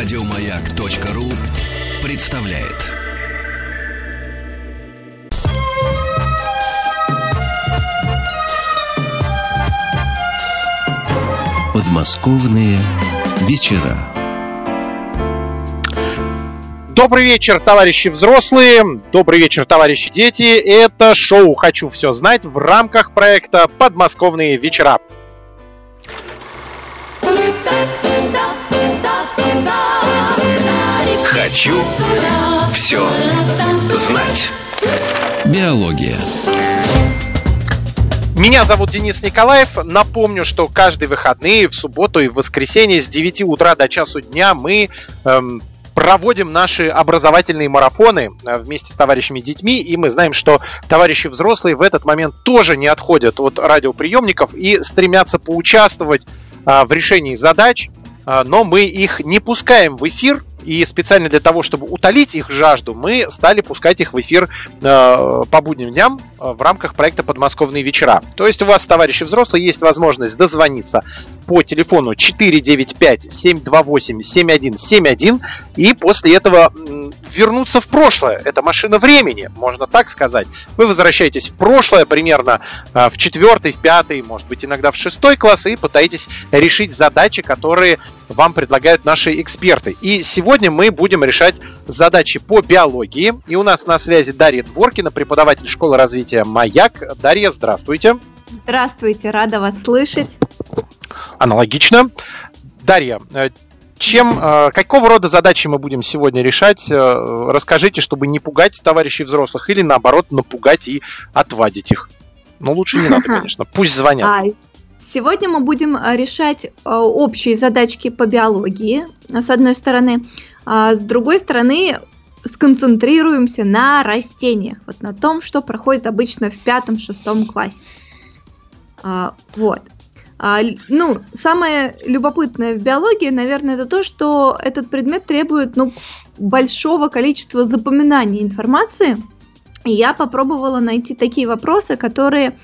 Радиомаяк.ру представляет. Подмосковные вечера. Добрый вечер, товарищи взрослые, добрый вечер, товарищи дети. Это шоу «Хочу все знать» в рамках проекта «Подмосковные вечера». Хочу все знать. Биология. Меня зовут Денис Николаев. Напомню, что каждые выходные в субботу и в воскресенье с 9 утра до часу дня мы эм, проводим наши образовательные марафоны э, вместе с товарищами детьми, и мы знаем, что товарищи взрослые в этот момент тоже не отходят от радиоприемников и стремятся поучаствовать э, в решении задач, э, но мы их не пускаем в эфир, и специально для того, чтобы утолить их жажду, мы стали пускать их в эфир э, по будним дням э, в рамках проекта «Подмосковные вечера». То есть у вас, товарищи взрослые, есть возможность дозвониться по телефону 495-728-7171 и после этого вернуться в прошлое. Это машина времени, можно так сказать. Вы возвращаетесь в прошлое примерно э, в четвертый, в пятый, может быть, иногда в шестой класс и пытаетесь решить задачи, которые вам предлагают наши эксперты. И сегодня мы будем решать задачи по биологии. И у нас на связи Дарья Дворкина, преподаватель школы развития «Маяк». Дарья, здравствуйте. Здравствуйте, рада вас слышать. Аналогично. Дарья, э, чем, э, какого рода задачи мы будем сегодня решать? Э, расскажите, чтобы не пугать товарищей взрослых или наоборот напугать и отвадить их. Ну, лучше не надо, конечно. Пусть звонят. А, сегодня мы будем решать общие задачки по биологии, с одной стороны. А с другой стороны, сконцентрируемся на растениях, вот на том, что проходит обычно в пятом-шестом классе. А, вот. А, ну, самое любопытное в биологии, наверное, это то, что этот предмет требует ну, большого количества запоминания информации. И я попробовала найти такие вопросы, которые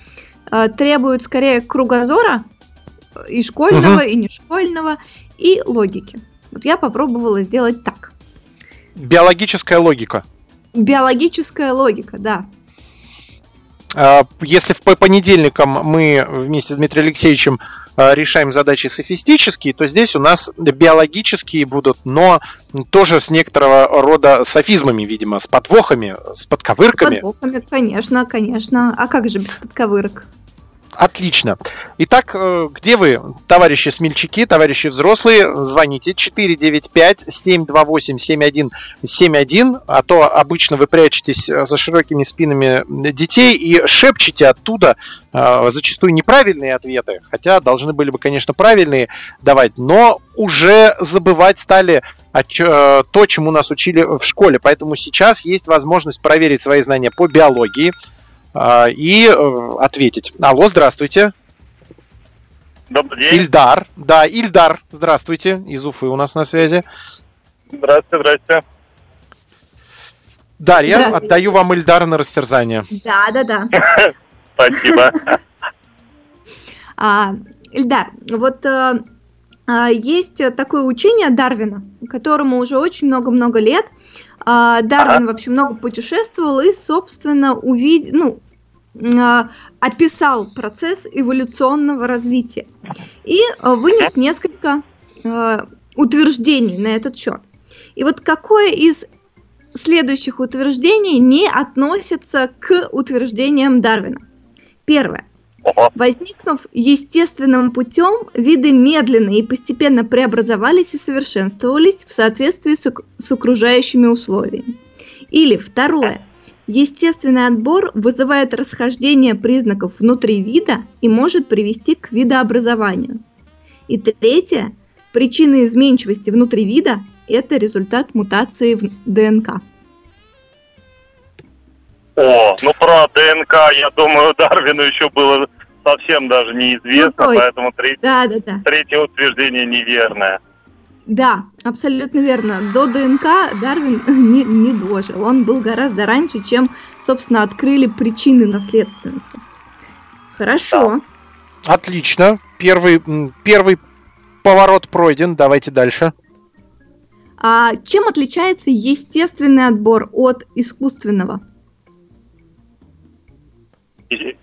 э, требуют скорее кругозора и школьного, угу. и нешкольного, и логики. Вот я попробовала сделать так. Биологическая логика. Биологическая логика, да. А, если по понедельникам мы вместе с Дмитрием Алексеевичем а, решаем задачи софистические, то здесь у нас биологические будут, но тоже с некоторого рода софизмами, видимо, с подвохами, с подковырками. С подвохами, конечно, конечно. А как же без подковырок? Отлично. Итак, э, где вы, товарищи смельчаки, товарищи взрослые, звоните 495-728-7171, а то обычно вы прячетесь э, за широкими спинами детей и шепчете оттуда э, зачастую неправильные ответы, хотя должны были бы, конечно, правильные давать, но уже забывать стали то, чему нас учили в школе. Поэтому сейчас есть возможность проверить свои знания по биологии, и э, ответить. Алло, здравствуйте. Добрый день. Ильдар. Да, Ильдар, здравствуйте. Из Уфы у нас на связи. Здравствуйте, здравствуйте. Дарья, отдаю вам Ильдара на растерзание. Да, да, да. Спасибо. А, Ильдар, вот а, есть такое учение Дарвина, которому уже очень много-много лет. А, Дарвин вообще много путешествовал и, собственно, увидел, ну, а, описал процесс эволюционного развития и а, вынес несколько а, утверждений на этот счет. И вот какое из следующих утверждений не относится к утверждениям Дарвина? Первое. Возникнув естественным путем, виды медленно и постепенно преобразовались и совершенствовались в соответствии с, с окружающими условиями. Или второе. Естественный отбор вызывает расхождение признаков внутри вида и может привести к видообразованию. И третье. Причина изменчивости внутри вида – это результат мутации в ДНК. О, ну про ДНК, я думаю, Дарвину еще было совсем даже неизвестно, ну, поэтому треть... да, да, да. третье утверждение неверное. Да, абсолютно верно. До ДНК Дарвин не, не дожил. Он был гораздо раньше, чем, собственно, открыли причины наследственности. Хорошо. Да. Отлично. Первый, первый поворот пройден. Давайте дальше. А чем отличается естественный отбор от искусственного?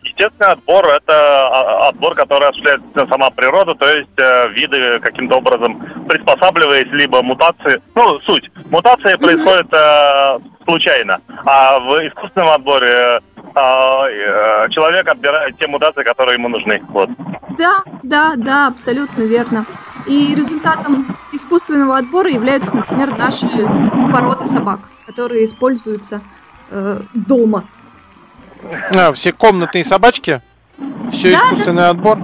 Естественный отбор – это а, отбор, который осуществляет сама природа, то есть э, виды каким-то образом приспосабливаясь, либо мутации. Ну, суть. Мутация происходит э, случайно, а в искусственном отборе э, э, человек отбирает те мутации, которые ему нужны. Вот. Да, да, да, абсолютно верно. И результатом искусственного отбора являются, например, наши породы собак, которые используются э, дома. А, все комнатные собачки? Все да, искусственный да. отбор?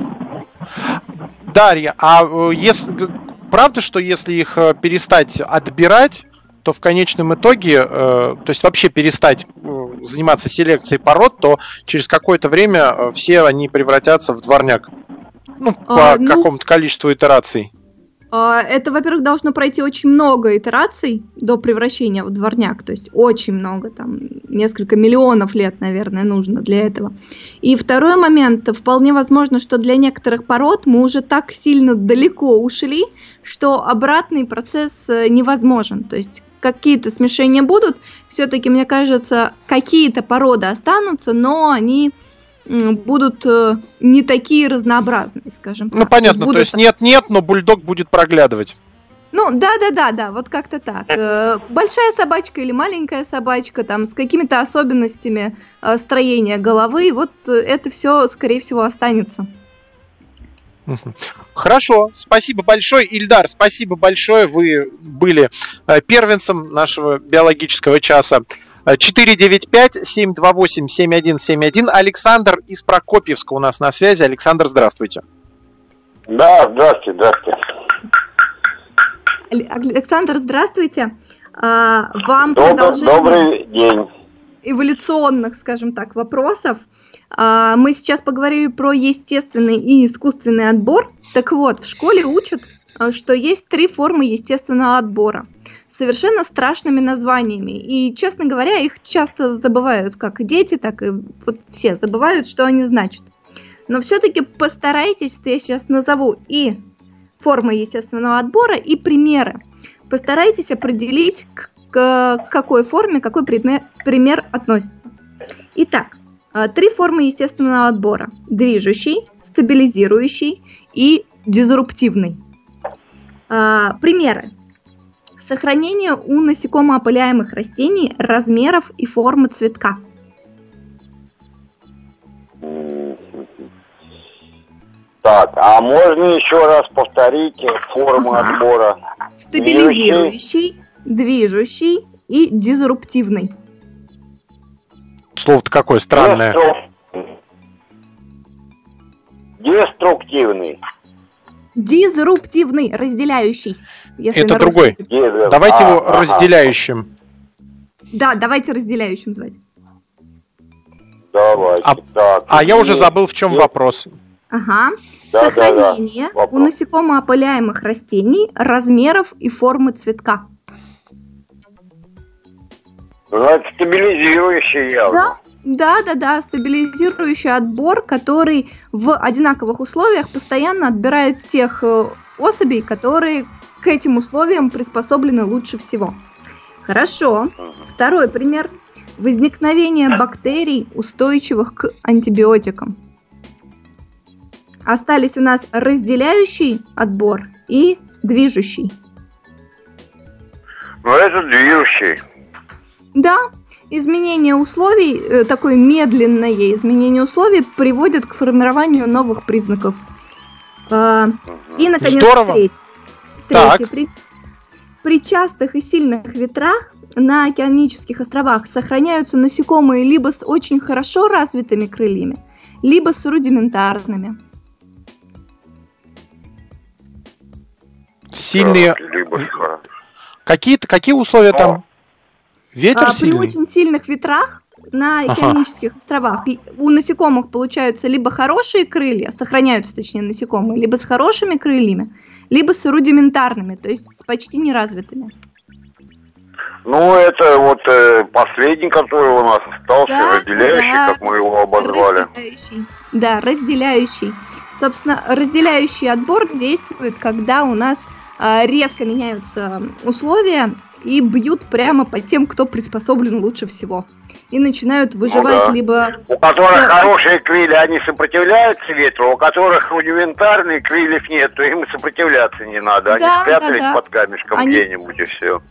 Дарья, а э, если правда, что если их э, перестать отбирать, то в конечном итоге, э, то есть вообще перестать э, заниматься селекцией пород, то через какое-то время э, все они превратятся в дворняк. Ну, по а, ну, какому-то количеству итераций. А, это, во-первых, должно пройти очень много итераций до превращения в дворняк, то есть очень много, там несколько миллионов лет, наверное, нужно для этого. И второй момент, вполне возможно, что для некоторых пород мы уже так сильно далеко ушли, что обратный процесс э, невозможен. То есть какие-то смешения будут, все-таки, мне кажется, какие-то породы останутся, но они будут э, не такие разнообразные, скажем ну, так. Ну, понятно, то есть нет-нет, но бульдог будет проглядывать. Ну, да-да-да-да, вот как-то так. Э, большая собачка или маленькая собачка, там, с какими-то особенностями э, строения головы, вот это все, скорее всего, останется. Хорошо, спасибо большое, Ильдар, спасибо большое, вы были первенцем нашего биологического часа. 495-728-7171. Александр из Прокопьевска у нас на связи. Александр, здравствуйте. Да, здравствуйте, здравствуйте. Александр, здравствуйте. А, вам Добр, продолжение добрый день. эволюционных, скажем так, вопросов. А, мы сейчас поговорили про естественный и искусственный отбор. Так вот, в школе учат, а, что есть три формы естественного отбора – совершенно страшными названиями. И, честно говоря, их часто забывают, как дети, так и вот все забывают, что они значат. Но все-таки постарайтесь, я сейчас назову и формы естественного отбора, и примеры. Постарайтесь определить, к, к какой форме какой предмет, пример относится. Итак, а, три формы естественного отбора. Движущий, стабилизирующий и дизруптивный. А, примеры. Сохранение у насекомоопыляемых растений размеров и формы цветка. Так, а можно еще раз повторить форму ага. отбора? Стабилизирующий, движущий и дизруптивный. Слово-то какое странное. Деструктивный. Дизруптивный, разделяющий. Если Это другой. Русский... Давайте а, его а, разделяющим. Да, давайте разделяющим звать. Давайте. А, так, а я уже забыл, в чем Нет. вопрос. Ага. Да, Сохранение да, да. у насекомоопыляемых растений размеров и формы цветка. Ну, это стабилизирующий явно. Да, да, да, да, стабилизирующий отбор, который в одинаковых условиях постоянно отбирает тех э, особей, которые к этим условиям приспособлены лучше всего. Хорошо. Второй пример. Возникновение бактерий, устойчивых к антибиотикам. Остались у нас разделяющий отбор и движущий. Ну, это движущий. Да, изменение условий, э, такое медленное изменение условий приводит к формированию новых признаков. А, и, наконец, Здорово. третий. Третий. При, при частых и сильных ветрах на океанических островах сохраняются насекомые либо с очень хорошо развитыми крыльями, либо с рудиментарными. Сильные... Какие-то какие условия там? Ветер а, сильный? При очень сильных ветрах на океанических ага. островах у насекомых получаются либо хорошие крылья, сохраняются точнее насекомые, либо с хорошими крыльями, либо с рудиментарными, то есть с почти неразвитыми. Ну, это вот э, последний, который у нас остался, да, разделяющий, да, как мы его обозвали. Разделяющий. Да, разделяющий. Собственно, разделяющий отбор действует, когда у нас э, резко меняются условия и бьют прямо по тем, кто приспособлен лучше всего. И начинают выживать ну, да. либо... У которых с... хорошие крылья, они сопротивляются ветру, у которых рудиментарные крыльев нет, то им сопротивляться не надо. Они да, спрятались да, да. под камешком они... где-нибудь и все.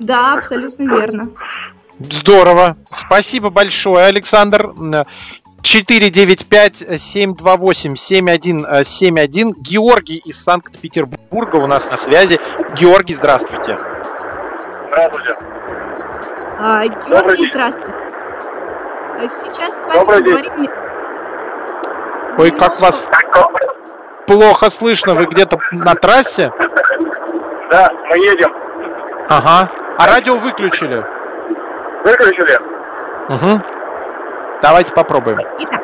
Да, абсолютно верно. Здорово. Спасибо большое, Александр. 495-728-7171. Георгий из Санкт-Петербурга у нас на связи. Георгий, здравствуйте. Здравствуйте. А, Георгий, здравствуйте. А сейчас с вами Добрый поговорим... День. Ой, как вас плохо слышно. Вы где-то на трассе? Да, мы едем. Ага. А радио выключили? Выключили. Угу. Давайте попробуем. Итак,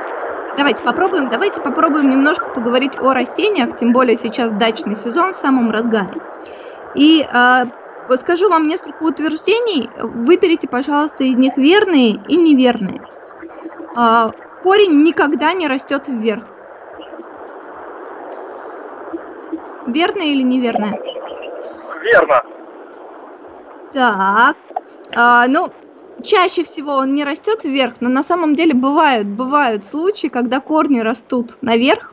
давайте попробуем. Давайте попробуем немножко поговорить о растениях, тем более сейчас дачный сезон в самом разгаре. И э, скажу вам несколько утверждений. Выберите, пожалуйста, из них верные и неверные. Э, корень никогда не растет вверх. Верное или неверное? Верно. Так. А, ну, чаще всего он не растет вверх, но на самом деле бывают, бывают случаи, когда корни растут наверх.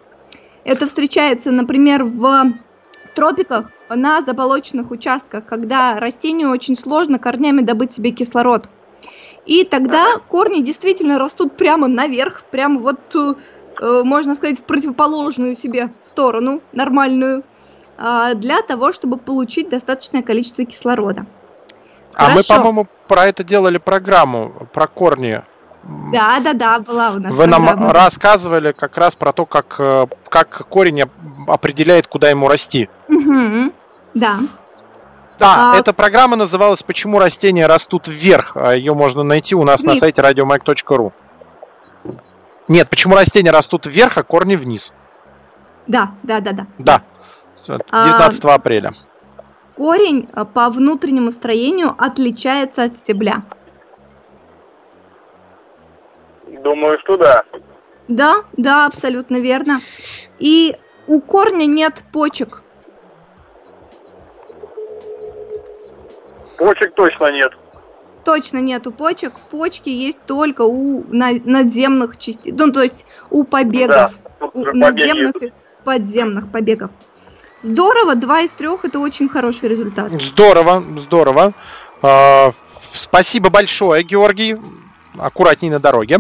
Это встречается, например, в тропиках на заболоченных участках, когда растению очень сложно корнями добыть себе кислород. И тогда корни действительно растут прямо наверх, прямо вот, э, можно сказать, в противоположную себе сторону, нормальную, э, для того, чтобы получить достаточное количество кислорода. А Хорошо. мы, по-моему, про это делали программу, про корни. Да, да, да, была у нас. Вы программа. нам рассказывали как раз про то, как, э, как корень определяет, куда ему расти. Угу. Да. Да, а... эта программа называлась «Почему растения растут вверх». А Ее можно найти у нас вниз. на сайте radiomike.ru. Нет, почему растения растут вверх, а корни вниз. Да, да, да, да. Да, 19 а... апреля корень э, по внутреннему строению отличается от стебля? Думаю, что да. Да, да, абсолютно верно. И у корня нет почек. Почек точно нет. Точно нету почек. Почки есть только у надземных частей. Ну, то есть у побегов. Да, у надземных и подземных побегов. Здорово, два из трех это очень хороший результат. Здорово, здорово. А, спасибо большое, Георгий. Аккуратней на дороге.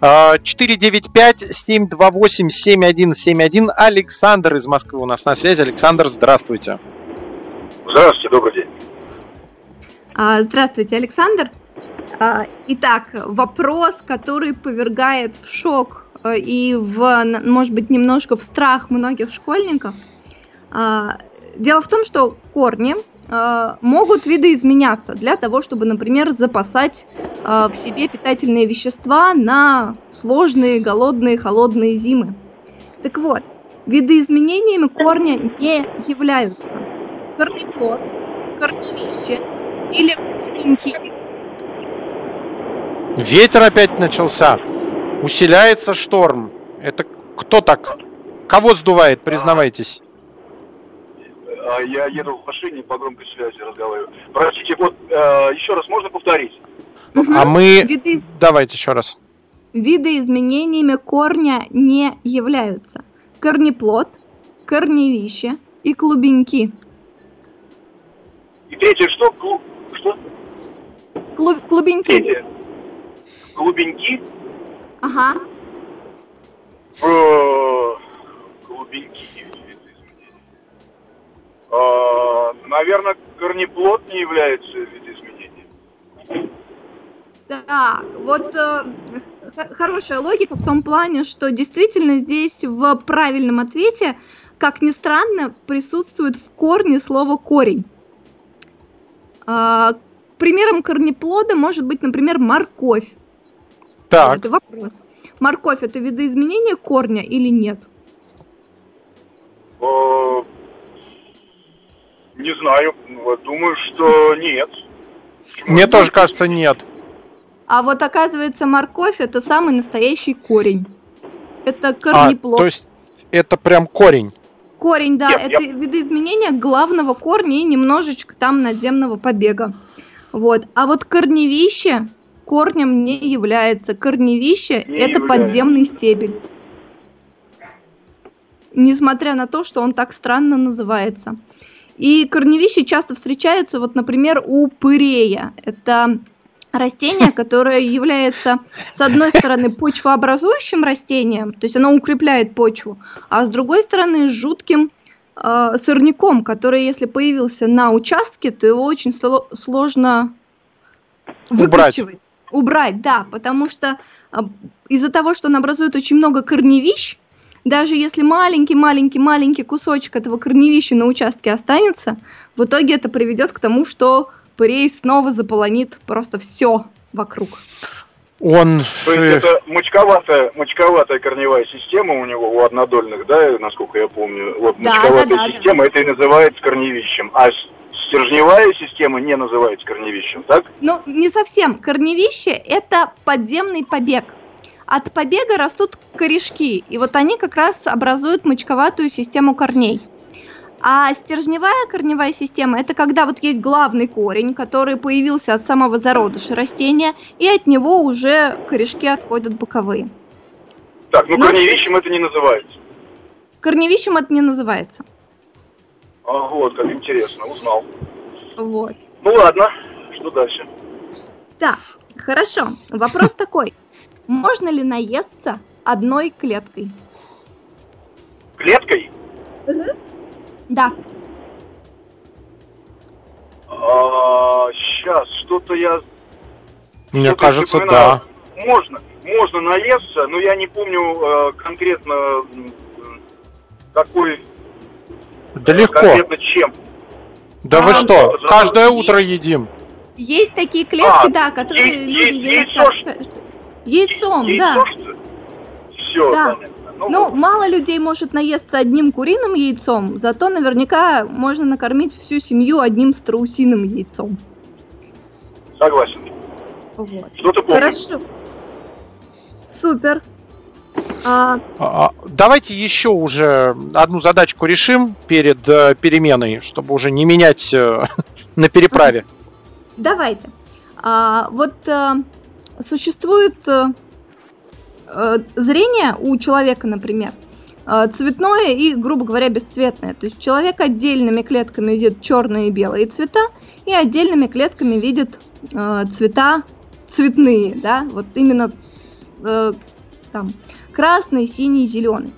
495-728-7171. А, Александр из Москвы у нас на связи. Александр, здравствуйте. Здравствуйте, добрый день. А, здравствуйте, Александр. Итак, вопрос, который повергает в шок э, и в, может быть, немножко в страх многих школьников – а, дело в том, что корни а, могут видоизменяться для того, чтобы, например, запасать а, в себе питательные вещества на сложные, голодные, холодные зимы. Так вот, видоизменениями корня не являются корнеплод, корневище или кустеньки. Ветер опять начался. Усиляется шторм. Это кто так? Кого сдувает, признавайтесь? А, я еду в машине по громкой связи разговариваю. Простите, вот э, еще раз можно повторить? Угу. А мы... Виды... Давайте еще раз. Виды изменениями корня не являются. Корнеплод, корневище и клубеньки. И третье что? Клу... Что? Клуб... Клубеньки. Третье. Клубеньки? Ага. Э, клубеньки. А, наверное, корнеплод не является видоизменением. Да, вот э, хорошая логика в том плане, что действительно здесь в правильном ответе, как ни странно, присутствует в корне слово корень. Э, примером корнеплода может быть, например, морковь. Так. Это вопрос. Морковь это видоизменение корня или нет? Не знаю. Думаю, что нет. Мне тоже кажется, нет. А вот оказывается, морковь это самый настоящий корень. Это корнеплод. А, то есть это прям корень? Корень, да, yep, это видоизменение главного корня и немножечко там надземного побега. Вот. А вот корневище корнем не является. Корневище не это является. подземный стебель. Несмотря на то, что он так странно называется. И корневища часто встречаются, вот, например, у пырея. Это растение, которое является, с одной стороны, почвообразующим растением, то есть оно укрепляет почву, а с другой стороны, жутким э, сорняком, который, если появился на участке, то его очень сложно убрать. Убрать, да, потому что э, из-за того, что он образует очень много корневищ, даже если маленький-маленький-маленький кусочек этого корневища на участке останется, в итоге это приведет к тому, что Пырей снова заполонит просто все вокруг. Он... То есть это мочковатая, мочковатая корневая система у него, у однодольных, да, насколько я помню. Вот да, мочковатая да, да, система, да. это и называется корневищем. А стержневая система не называется корневищем, так? Ну, не совсем. Корневище – это подземный побег. От побега растут корешки, и вот они как раз образуют мочковатую систему корней. А стержневая корневая система – это когда вот есть главный корень, который появился от самого зародыша растения, и от него уже корешки отходят боковые. Так, ну Но... корневищем это не называется. Корневищем это не называется. А, вот, как интересно, узнал. Вот. Ну ладно, что дальше? Так, хорошо. Вопрос такой. Можно ли наесться одной клеткой? Клеткой? Угу. Да. А, сейчас, что-то я... Мне что кажется, да. Можно, можно наесться, но я не помню э, конкретно какой... Да э, легко. Конкретно чем. Да а, вы что, каждое утро едим. Есть такие клетки, а, да, которые есть, люди есть, едят. Яйцо, Яйцом, яйцо, да. Все, да. понятно. Ну, ну, мало людей может наесться одним куриным яйцом, зато наверняка можно накормить всю семью одним страусиным яйцом. Согласен. Вот. Что ты помнишь? Хорошо. Супер. А... А, давайте еще уже одну задачку решим перед э, переменой, чтобы уже не менять э, на переправе. Давайте. А, вот э, существует э, Э, зрение у человека, например, э, цветное и, грубо говоря, бесцветное. То есть человек отдельными клетками видит черные и белые цвета, и отдельными клетками видит э, цвета цветные, да, вот именно э, там красный, синий, зеленый.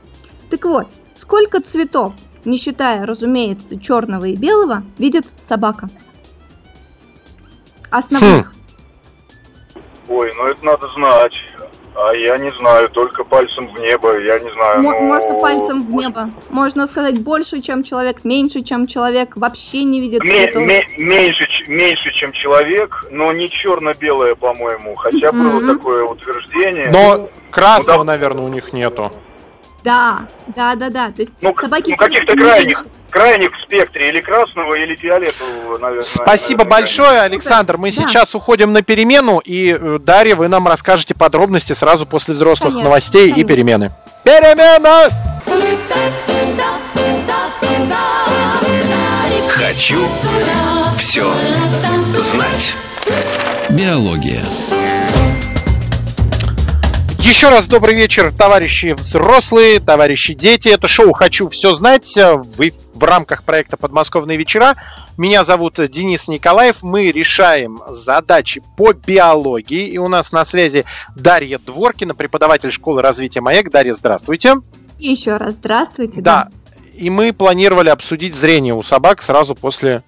Так вот, сколько цветов, не считая, разумеется, черного и белого, видит собака? Основных. Хм. Ой, ну это надо знать. А я не знаю, только пальцем в небо, я не знаю. М- но... Можно пальцем в небо. Можно сказать больше, чем человек, меньше, чем человек, вообще не видит м- м- меньше, меньше, чем человек, но не черно-белое, по-моему. Хотя mm-hmm. было такое утверждение. Но красного, ну, да... наверное, у них нету. Да, да, да, да. То есть ну, собаки ну каких-то крайних, крайних в спектре или красного, или фиолетового, наверное. Спасибо наверное, большое, Александр. Мы да. сейчас уходим на перемену, и э, Дарья, вы нам расскажете подробности сразу после взрослых конечно, новостей конечно. и перемены. Перемена! Хочу все знать. Биология. Еще раз добрый вечер, товарищи взрослые, товарищи дети. Это шоу «Хочу все знать». Вы в рамках проекта «Подмосковные вечера». Меня зовут Денис Николаев. Мы решаем задачи по биологии. И у нас на связи Дарья Дворкина, преподаватель школы развития «Маяк». Дарья, здравствуйте. Еще раз здравствуйте. Да. да. И мы планировали обсудить зрение у собак сразу после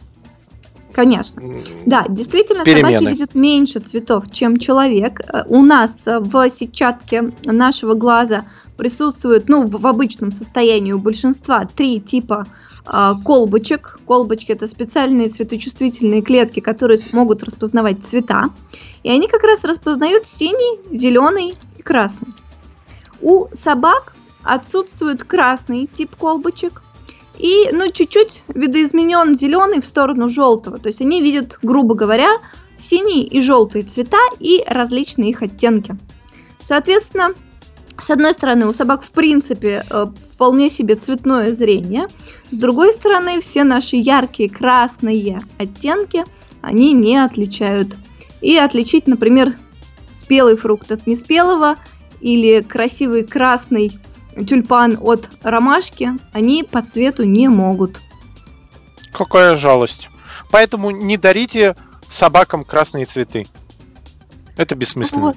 Конечно. Да, действительно, перемены. собаки видят меньше цветов, чем человек. Э, у нас в сетчатке нашего глаза присутствует, ну, в обычном состоянии у большинства три типа э, колбочек. Колбочки это специальные светочувствительные клетки, которые могут распознавать цвета. И они как раз распознают синий, зеленый и красный. У собак отсутствует красный тип колбочек, и, ну, чуть-чуть видоизменен зеленый в сторону желтого. То есть они видят, грубо говоря, синие и желтые цвета и различные их оттенки. Соответственно, с одной стороны, у собак в принципе э, вполне себе цветное зрение, с другой стороны, все наши яркие красные оттенки они не отличают. И отличить, например, спелый фрукт от неспелого или красивый красный тюльпан от ромашки они по цвету не могут. Какая жалость. Поэтому не дарите собакам красные цветы. Это бессмысленно. Вот.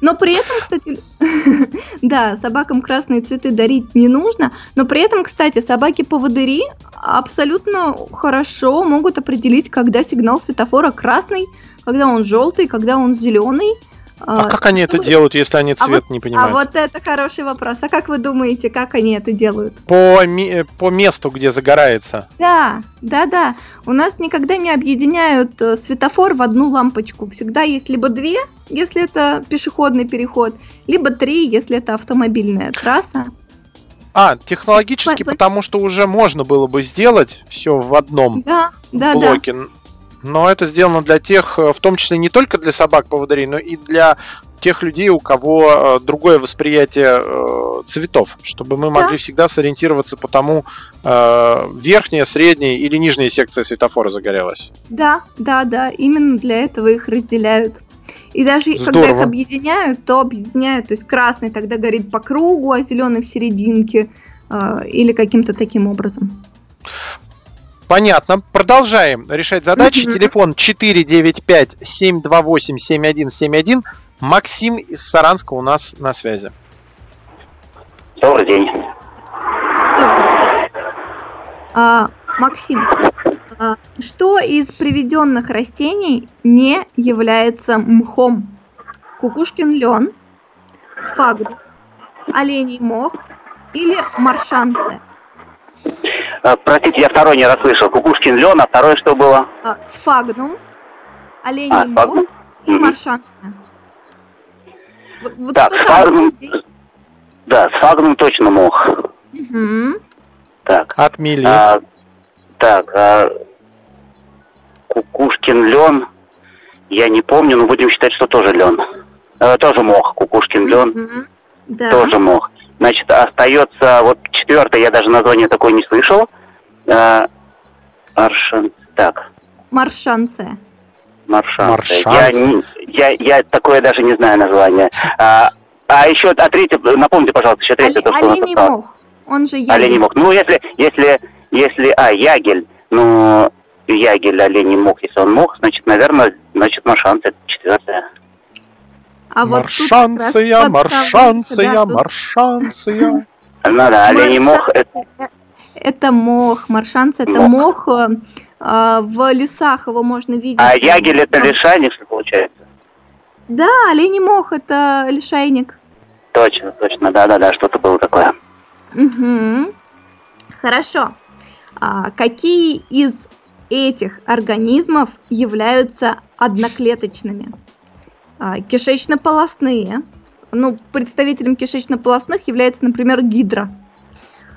Но при этом, кстати, да, собакам красные цветы дарить не нужно, но при этом, кстати, собаки-поводыри абсолютно хорошо могут определить, когда сигнал светофора красный, когда он желтый, когда он зеленый, а, а как они это делают, если они цвет а вот, не понимают? А вот это хороший вопрос. А как вы думаете, как они это делают? По, ми- по месту, где загорается. Да, да, да. У нас никогда не объединяют э, светофор в одну лампочку. Всегда есть либо две, если это пешеходный переход, либо три, если это автомобильная трасса. А, технологически, по- потому что уже можно было бы сделать все в одном да, да, блоке. Да но это сделано для тех, э, в том числе не только для собак-поводырей, но и для тех людей, у кого э, другое восприятие э, цветов, чтобы мы могли да. всегда сориентироваться по тому, верхняя, средняя или нижняя секция светофора загорелась. Да, да, да, именно для этого их разделяют. И даже Здорово. когда их объединяют, то объединяют, то есть красный тогда горит по кругу, а зеленый в серединке или каким-то таким образом. Понятно. Продолжаем решать задачи. Телефон 495-728-7171. Максим из Саранска у нас на связи. Добрый день. А, Максим, а, что из приведенных растений не является мхом? Кукушкин лен, сфагду, оленей мох или маршанцы? Э, простите, я второй не расслышал. Кукушкин лен, а второе что было? А, сфагнум, оленей а, мох и маршанка. Вот, так, сфагнум... Да, сфагнум точно мох. Угу. Так. Отмели. А, так, а... Кукушкин лен, я не помню, но будем считать, что тоже лен. Э, тоже мох, Кукушкин лен. Угу. Да. Тоже мох. Значит, остается, вот четвертое, я даже название такое не слышал. Э, Аршан, так. Маршанце. Маршанце. Я, я, я такое даже не знаю название. А, а еще, а третье, напомните, пожалуйста, еще третье, то, что Оленей мох. Он же ягель. Оленей мох. Ну, если, если, если, а, ягель, ну, ягель, оленей мох, если он мох, значит, наверное, значит, маршанце, это четвертое. А маршанция, вот маршанция, да, маршанция. Ну да, оленей мох это... Это мох, маршанца, это мох. мох э, в лесах его можно видеть. А ягель это лишайник, что получается? Да, оленей мох это лишайник. Точно, точно, да-да-да, что-то было такое. Угу. Хорошо. А какие из этих организмов являются одноклеточными? А, кишечно-полостные. Ну, представителем кишечно-полостных является, например, гидра,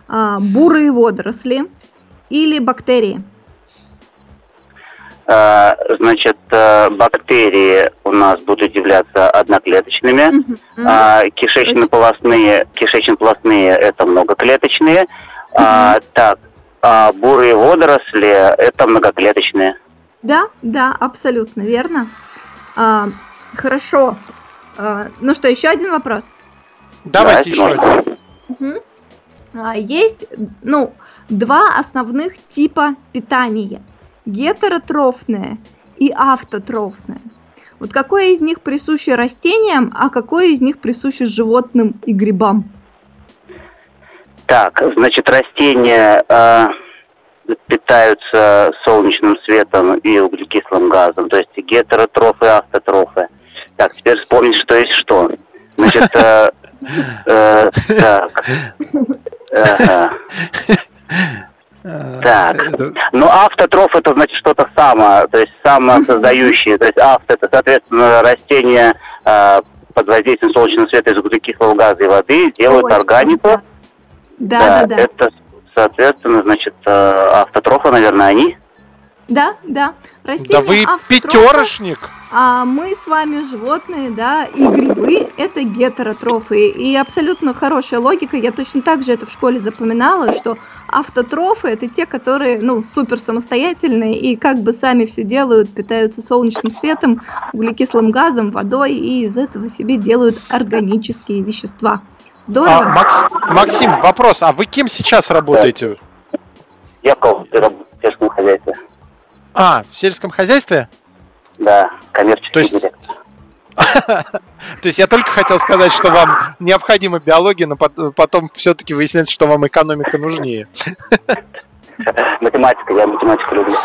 а, бурые водоросли или бактерии. А, значит, э, бактерии у нас будут являться одноклеточными, mm-hmm. кишечно-полостные, кишечно-полостные это многоклеточные, mm-hmm. так, а бурые водоросли это многоклеточные. Да, да, абсолютно верно. Хорошо. А, ну что, еще один вопрос? Давайте еще один. Угу. Есть, ну, два основных типа питания. Гетеротрофное и автотрофное. Вот какое из них присуще растениям, а какое из них присуще животным и грибам? Так, значит, растения э, питаются солнечным светом и углекислым газом, то есть гетеротрофы и автотрофы. Так, теперь вспомнить, что есть что. Значит, э, э, так. Так. Ну, автотроф это значит что-то само, то есть самосоздающее. То есть авто это, соответственно, растение э, под воздействием солнечного света из углекислого газа и воды делают органику. Да, да, да. Это, соответственно, значит, э, автотрофы, наверное, они. Да, да. Растения да вы пятерошник. а мы с вами животные, да, и грибы – это гетеротрофы. И абсолютно хорошая логика, я точно так же это в школе запоминала, что автотрофы – это те, которые, ну, супер самостоятельные и как бы сами все делают, питаются солнечным светом, углекислым газом, водой, и из этого себе делают органические вещества. Здорово. А, Макс, Максим, вопрос, а вы кем сейчас работаете? Я в сельском хозяйстве. А, в сельском хозяйстве? Да, коммерческий То есть... директор. То есть я только хотел сказать, что вам необходима биология, но потом все-таки выясняется, что вам экономика нужнее. Математика, я математику люблю.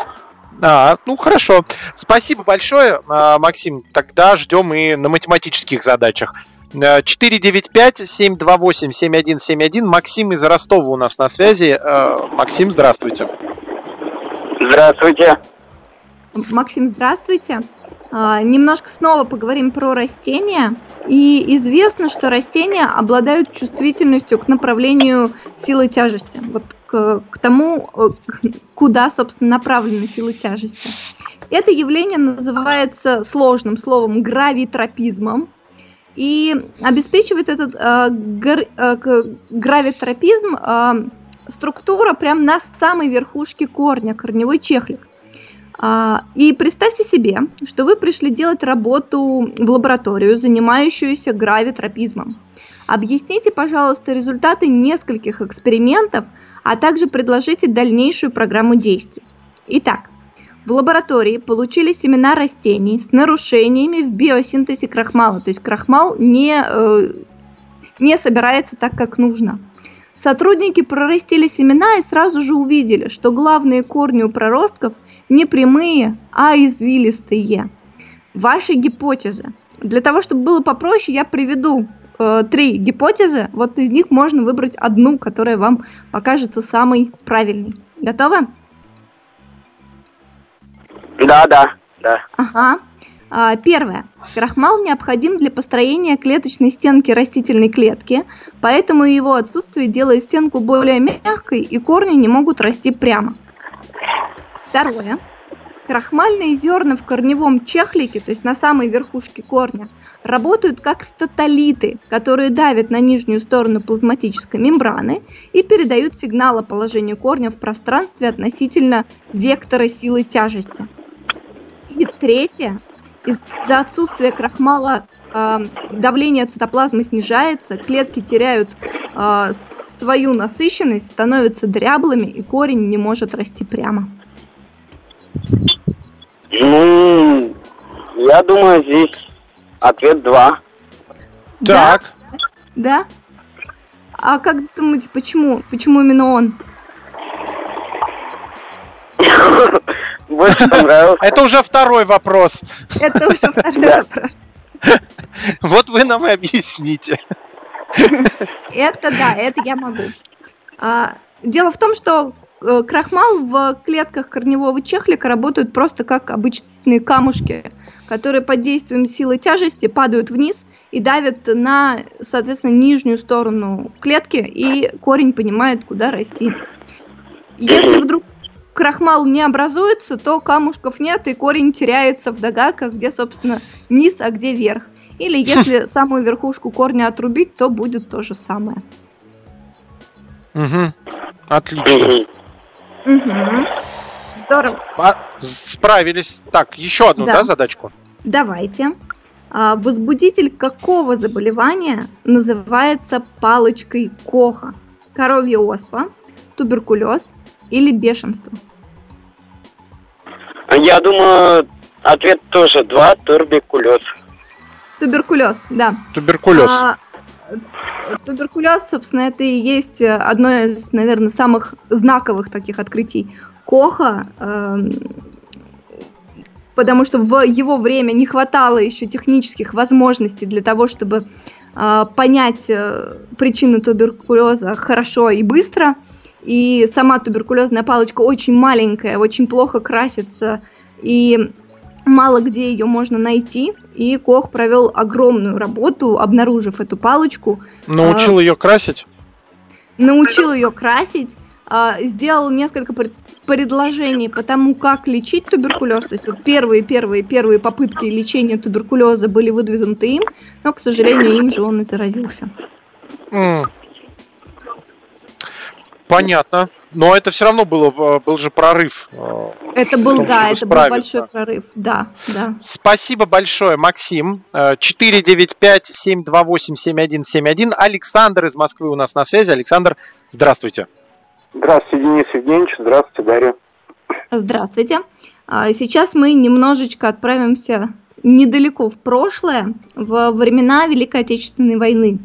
А, ну хорошо. Спасибо большое, а, Максим. Тогда ждем и на математических задачах. 495-728-7171. Максим из Ростова у нас на связи. А, Максим, здравствуйте. Здравствуйте. Максим, здравствуйте. А, немножко снова поговорим про растения. И известно, что растения обладают чувствительностью к направлению силы тяжести. Вот к, к тому, э, куда, собственно, направлены силы тяжести. Это явление называется сложным словом гравитропизмом. И обеспечивает этот э, гр, э, гравитропизм э, структура прямо на самой верхушке корня, корневой чехлик. А, и представьте себе, что вы пришли делать работу в лабораторию, занимающуюся гравитропизмом. Объясните, пожалуйста, результаты нескольких экспериментов, а также предложите дальнейшую программу действий. Итак, в лаборатории получили семена растений с нарушениями в биосинтезе крахмала, то есть крахмал не, э, не собирается так, как нужно. Сотрудники прорастили семена и сразу же увидели, что главные корни у проростков – не прямые, а извилистые. Ваши гипотезы. Для того, чтобы было попроще, я приведу э, три гипотезы. Вот из них можно выбрать одну, которая вам покажется самой правильной. Готовы? Да, да, да. Ага. А, первое. Крахмал необходим для построения клеточной стенки растительной клетки, поэтому его отсутствие делает стенку более мягкой, и корни не могут расти прямо. Второе. Крахмальные зерна в корневом чехлике, то есть на самой верхушке корня, работают как статолиты, которые давят на нижнюю сторону плазматической мембраны и передают сигнал о положении корня в пространстве относительно вектора силы тяжести. И третье. Из-за отсутствия крахмала э, давление цитоплазмы снижается, клетки теряют э, свою насыщенность, становятся дряблыми, и корень не может расти прямо. Ну, я думаю, здесь ответ два. Так. Да? А как думаете, почему? Почему именно он? Больше понравился. Это уже второй вопрос. Это уже второй вопрос. Вот вы нам и объясните. Это да, это я могу. А, дело в том, что Э, крахмал в клетках корневого чехлика работают просто как обычные камушки, которые под действием силы тяжести падают вниз и давят на, соответственно, нижнюю сторону клетки, и корень понимает, куда расти. Если вдруг крахмал не образуется, то камушков нет, и корень теряется в догадках, где, собственно, низ, а где верх. Или если самую верхушку корня отрубить, то будет то же самое. Угу. Отлично. Угу. Здорово. А, справились. Так, еще одну, да, да задачку? Давайте. А, возбудитель какого заболевания называется палочкой Коха? Коровья оспа, туберкулез или бешенство? Я думаю, ответ тоже два, туберкулез. Туберкулез, да. Туберкулез. А, Туберкулез, собственно, это и есть одно из, наверное, самых знаковых таких открытий Коха, эм, потому что в его время не хватало еще технических возможностей для того, чтобы э, понять э, причину туберкулеза хорошо и быстро. И сама туберкулезная палочка очень маленькая, очень плохо красится, и мало где ее можно найти, и Кох провел огромную работу, обнаружив эту палочку. Научил а, ее красить? Научил ее красить, э, сделал несколько предложений по тому, как лечить туберкулез. То есть вот первые, первые, первые попытки лечения туберкулеза были выдвинуты им, но, к сожалению, им же он и заразился. Mm. Понятно. Но это все равно было, э, был же прорыв. Э, это был, том, да, это был большой прорыв, да, да. Спасибо большое, Максим. 495-728-7171. Э, Александр из Москвы у нас на связи. Александр, здравствуйте. Здравствуйте, Денис Евгеньевич. Здравствуйте, Дарья. Здравствуйте. А, сейчас мы немножечко отправимся недалеко в прошлое, в времена Великой Отечественной войны.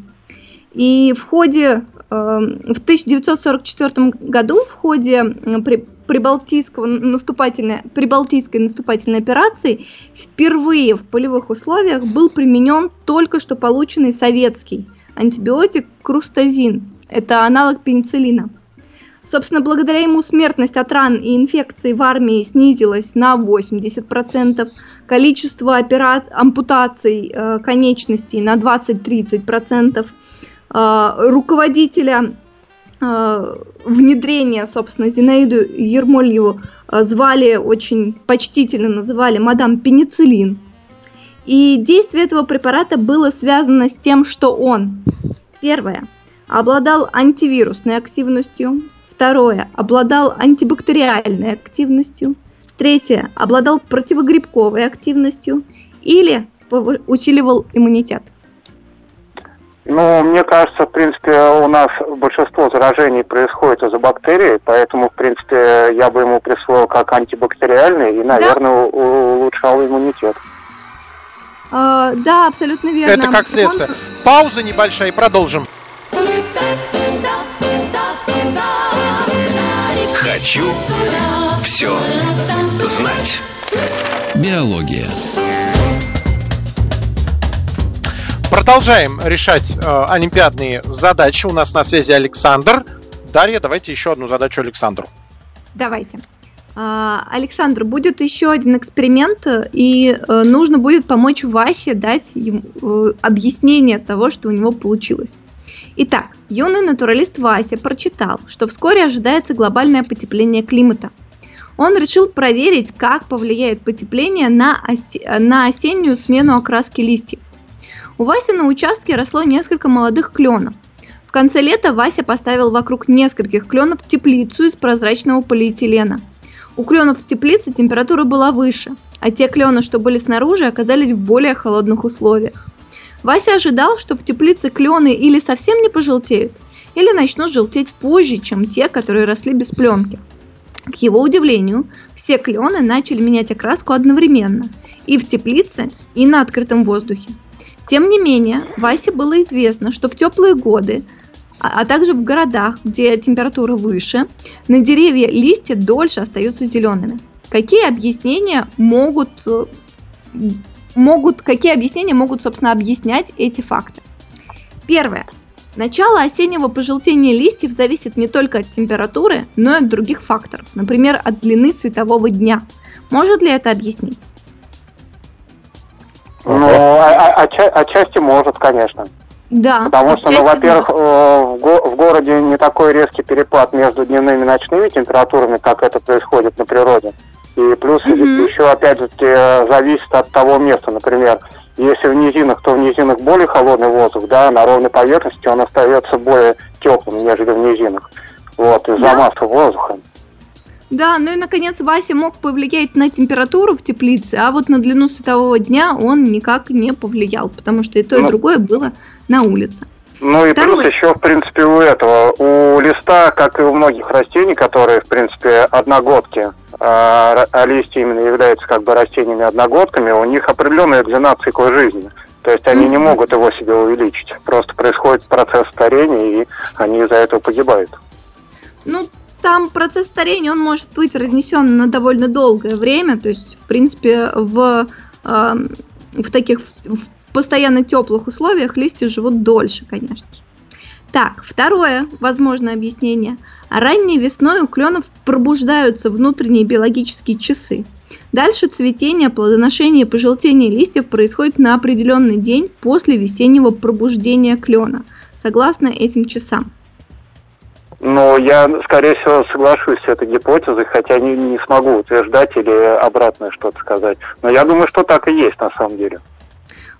И в ходе в 1944 году в ходе Прибалтийского наступательной, Прибалтийской наступательной операции впервые в полевых условиях был применен только что полученный советский антибиотик крустазин. Это аналог пенициллина. Собственно, благодаря ему смертность от ран и инфекций в армии снизилась на 80%, количество операций, ампутаций э, конечностей на 20-30%, а, руководителя а, внедрения, собственно, Зинаиду Ермольеву а, звали очень почтительно, называли мадам пенициллин. И действие этого препарата было связано с тем, что он, первое, обладал антивирусной активностью, второе, обладал антибактериальной активностью, третье, обладал противогрибковой активностью или усиливал иммунитет. Ну, мне кажется, в принципе, у нас большинство заражений происходит из-за бактерий, поэтому, в принципе, я бы ему присвоил как антибактериальный и, наверное, да? улучшал иммунитет. А, да, абсолютно верно. Это как следствие. Пауза небольшая и продолжим. Хочу все знать. Биология. Продолжаем решать э, олимпиадные задачи. У нас на связи Александр. Дарья, давайте еще одну задачу Александру. Давайте. А, Александр, будет еще один эксперимент, и э, нужно будет помочь Васе дать ему э, объяснение того, что у него получилось. Итак, юный натуралист Вася прочитал, что вскоре ожидается глобальное потепление климата. Он решил проверить, как повлияет потепление на, осе- на осеннюю смену окраски листьев. У Васи на участке росло несколько молодых кленов. В конце лета Вася поставил вокруг нескольких кленов теплицу из прозрачного полиэтилена. У кленов в теплице температура была выше, а те клены, что были снаружи, оказались в более холодных условиях. Вася ожидал, что в теплице клены или совсем не пожелтеют, или начнут желтеть позже, чем те, которые росли без пленки. К его удивлению, все клены начали менять окраску одновременно – и в теплице, и на открытом воздухе. Тем не менее, Васе было известно, что в теплые годы, а, а также в городах, где температура выше, на деревья листья дольше остаются зелеными. Какие объяснения могут, э, могут, какие объяснения могут, собственно, объяснять эти факты? Первое. Начало осеннего пожелтения листьев зависит не только от температуры, но и от других факторов, например, от длины светового дня. Может ли это объяснить? Ну, а, а, отчасти может, конечно. Да. Потому что, ну, во-первых, э, в, го- в городе не такой резкий перепад между дневными и ночными температурами, как это происходит на природе. И плюс mm-hmm. еще, опять же, зависит от того места. Например, если в низинах, то в низинах более холодный воздух, да, на ровной поверхности он остается более теплым, нежели в низинах. Вот, из-за да. массы воздуха. Да, ну и наконец Вася мог повлиять на температуру в теплице, а вот на длину светового дня он никак не повлиял, потому что и то, и ну, другое было на улице. Ну и Второе. плюс еще, в принципе, у этого, у листа, как и у многих растений, которые, в принципе, одногодки, а, а листья именно являются как бы растениями одногодками, у них определенная длина цикла жизни. То есть они mm-hmm. не могут его себе увеличить. Просто происходит процесс старения, и они из-за этого погибают. Ну, там процесс старения, он может быть разнесен на довольно долгое время, то есть, в принципе, в, э, в таких в постоянно теплых условиях листья живут дольше, конечно Так, второе возможное объяснение. Ранней весной у кленов пробуждаются внутренние биологические часы. Дальше цветение, плодоношение и пожелтение листьев происходит на определенный день после весеннего пробуждения клена, согласно этим часам. Но я, скорее всего, соглашусь с этой гипотезой, хотя не, не смогу утверждать или обратное что-то сказать. Но я думаю, что так и есть на самом деле.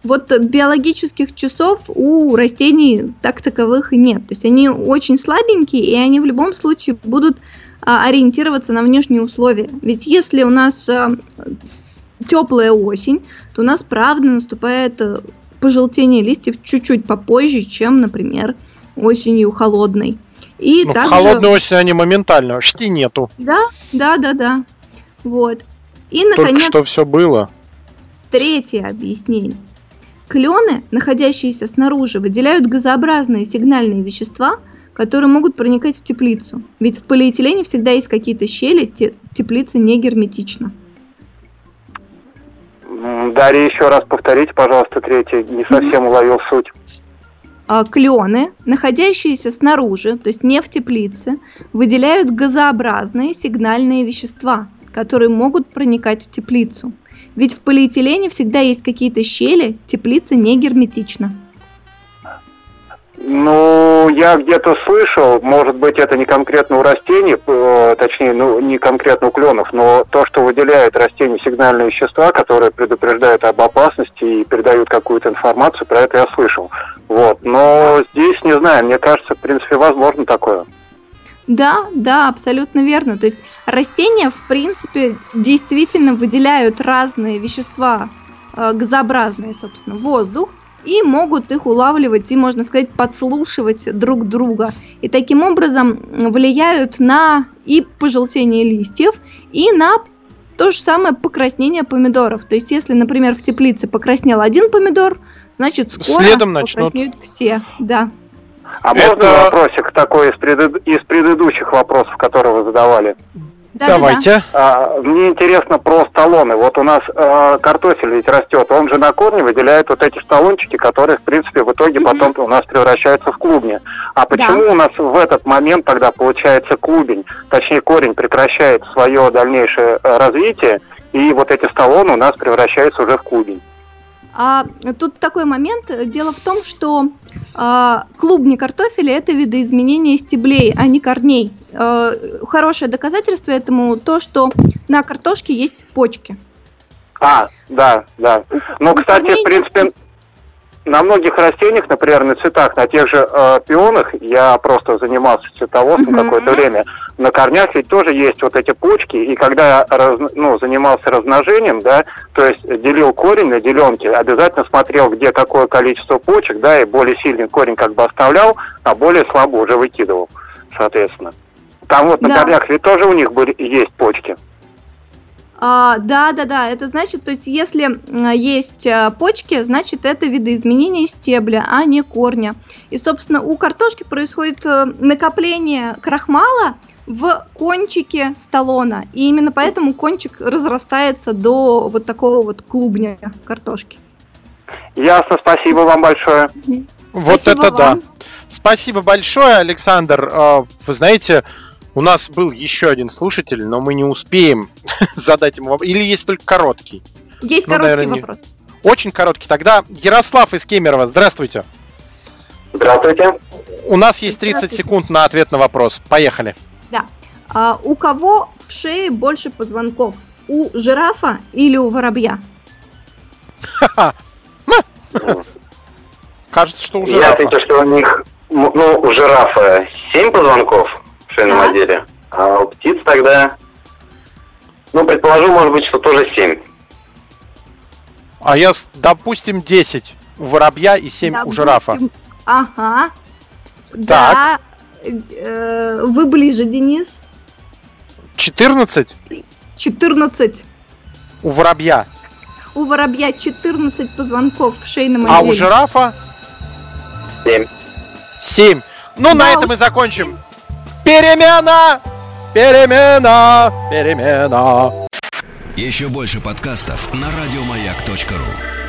Вот биологических часов у растений так таковых нет. То есть они очень слабенькие, и они в любом случае будут а, ориентироваться на внешние условия. Ведь если у нас а, теплая осень, то у нас правда наступает э, пожелтение листьев чуть-чуть попозже, чем, например, осенью холодной. И ну, также... в холодную осень они моментально, почти нету. Да, да, да, да. Вот. И, наконец, Только что все было. Третье объяснение. Клены, находящиеся снаружи, выделяют газообразные сигнальные вещества, которые могут проникать в теплицу. Ведь в полиэтилене всегда есть какие-то щели, теплица не герметична. Дарья, еще раз повторите, пожалуйста, третье. Не совсем уловил суть. А, клены, находящиеся снаружи, то есть не в теплице, выделяют газообразные сигнальные вещества, которые могут проникать в теплицу. Ведь в полиэтилене всегда есть какие-то щели, теплица не герметична. Ну, я где-то слышал, может быть, это не конкретно у растений, э, точнее, ну, не конкретно у кленов, но то, что выделяет растения сигнальные вещества, которые предупреждают об опасности и передают какую-то информацию, про это я слышал. Вот. Но здесь, не знаю, мне кажется, в принципе, возможно такое. Да, да, абсолютно верно. То есть растения, в принципе, действительно выделяют разные вещества, э, газообразные, собственно, воздух, и могут их улавливать и, можно сказать, подслушивать друг друга. И таким образом влияют на и пожелтение листьев, и на то же самое покраснение помидоров. То есть, если, например, в теплице покраснел один помидор, значит, скоро Следом начнут. покраснеют все. Да. А Это... можно вопросик такой из, пред... из предыдущих вопросов, которые вы задавали? Да, Давайте. А, мне интересно про столоны. Вот у нас э, картофель ведь растет, он же на корне выделяет вот эти столончики, которые, в принципе, в итоге угу. потом у нас превращаются в клубни. А почему да. у нас в этот момент тогда получается клубень, точнее корень прекращает свое дальнейшее э, развитие, и вот эти столоны у нас превращаются уже в клубень? А тут такой момент. Дело в том, что а, клубни картофеля это видоизменение стеблей, а не корней. А, хорошее доказательство этому то, что на картошке есть почки. А, да, да. Ну, кстати, в принципе, на многих растениях, например, на цветах, на тех же э, пионах, я просто занимался цветоводством uh-huh. какое-то время, на корнях ведь тоже есть вот эти почки, и когда я раз, ну, занимался размножением, да, то есть делил корень на деленки, обязательно смотрел, где какое количество почек, да, и более сильный корень как бы оставлял, а более слабо уже выкидывал, соответственно. Там вот на да. корнях ведь тоже у них были, есть почки. А, да, да, да, это значит, то есть если есть а, почки, значит это видоизменение стебля, а не корня. И, собственно, у картошки происходит э, накопление крахмала в кончике столона. И именно поэтому кончик разрастается до вот такого вот клубня картошки. Ясно, спасибо вам большое. Вот спасибо это вам. да. Спасибо большое, Александр. А, вы знаете, у нас был еще один слушатель, но мы не успеем задать ему вопрос. Или есть только короткий? Есть ну, короткий наверное, вопрос. Не... Очень короткий. Тогда Ярослав из Кемерово, здравствуйте. Здравствуйте. У нас есть 30 секунд на ответ на вопрос. Поехали. Да. А, у кого в шее больше позвонков? У жирафа или у воробья? Кажется, что у жирафа. Я отвечу, что у них, ну, у жирафа 7 позвонков, шейном да. отделе. А у птиц тогда, ну, предположу, может быть, что тоже 7. А я, допустим, 10 у воробья и 7 допустим, у жирафа. Ага. Так. Да. Э, вы ближе, Денис. 14? 14. У воробья. У воробья 14 позвонков в шейном отделе. А у жирафа? 7. 7. Ну, да, на этом мы закончим. Перемена! Перемена! Перемена! Еще больше подкастов на радиомаяк.ру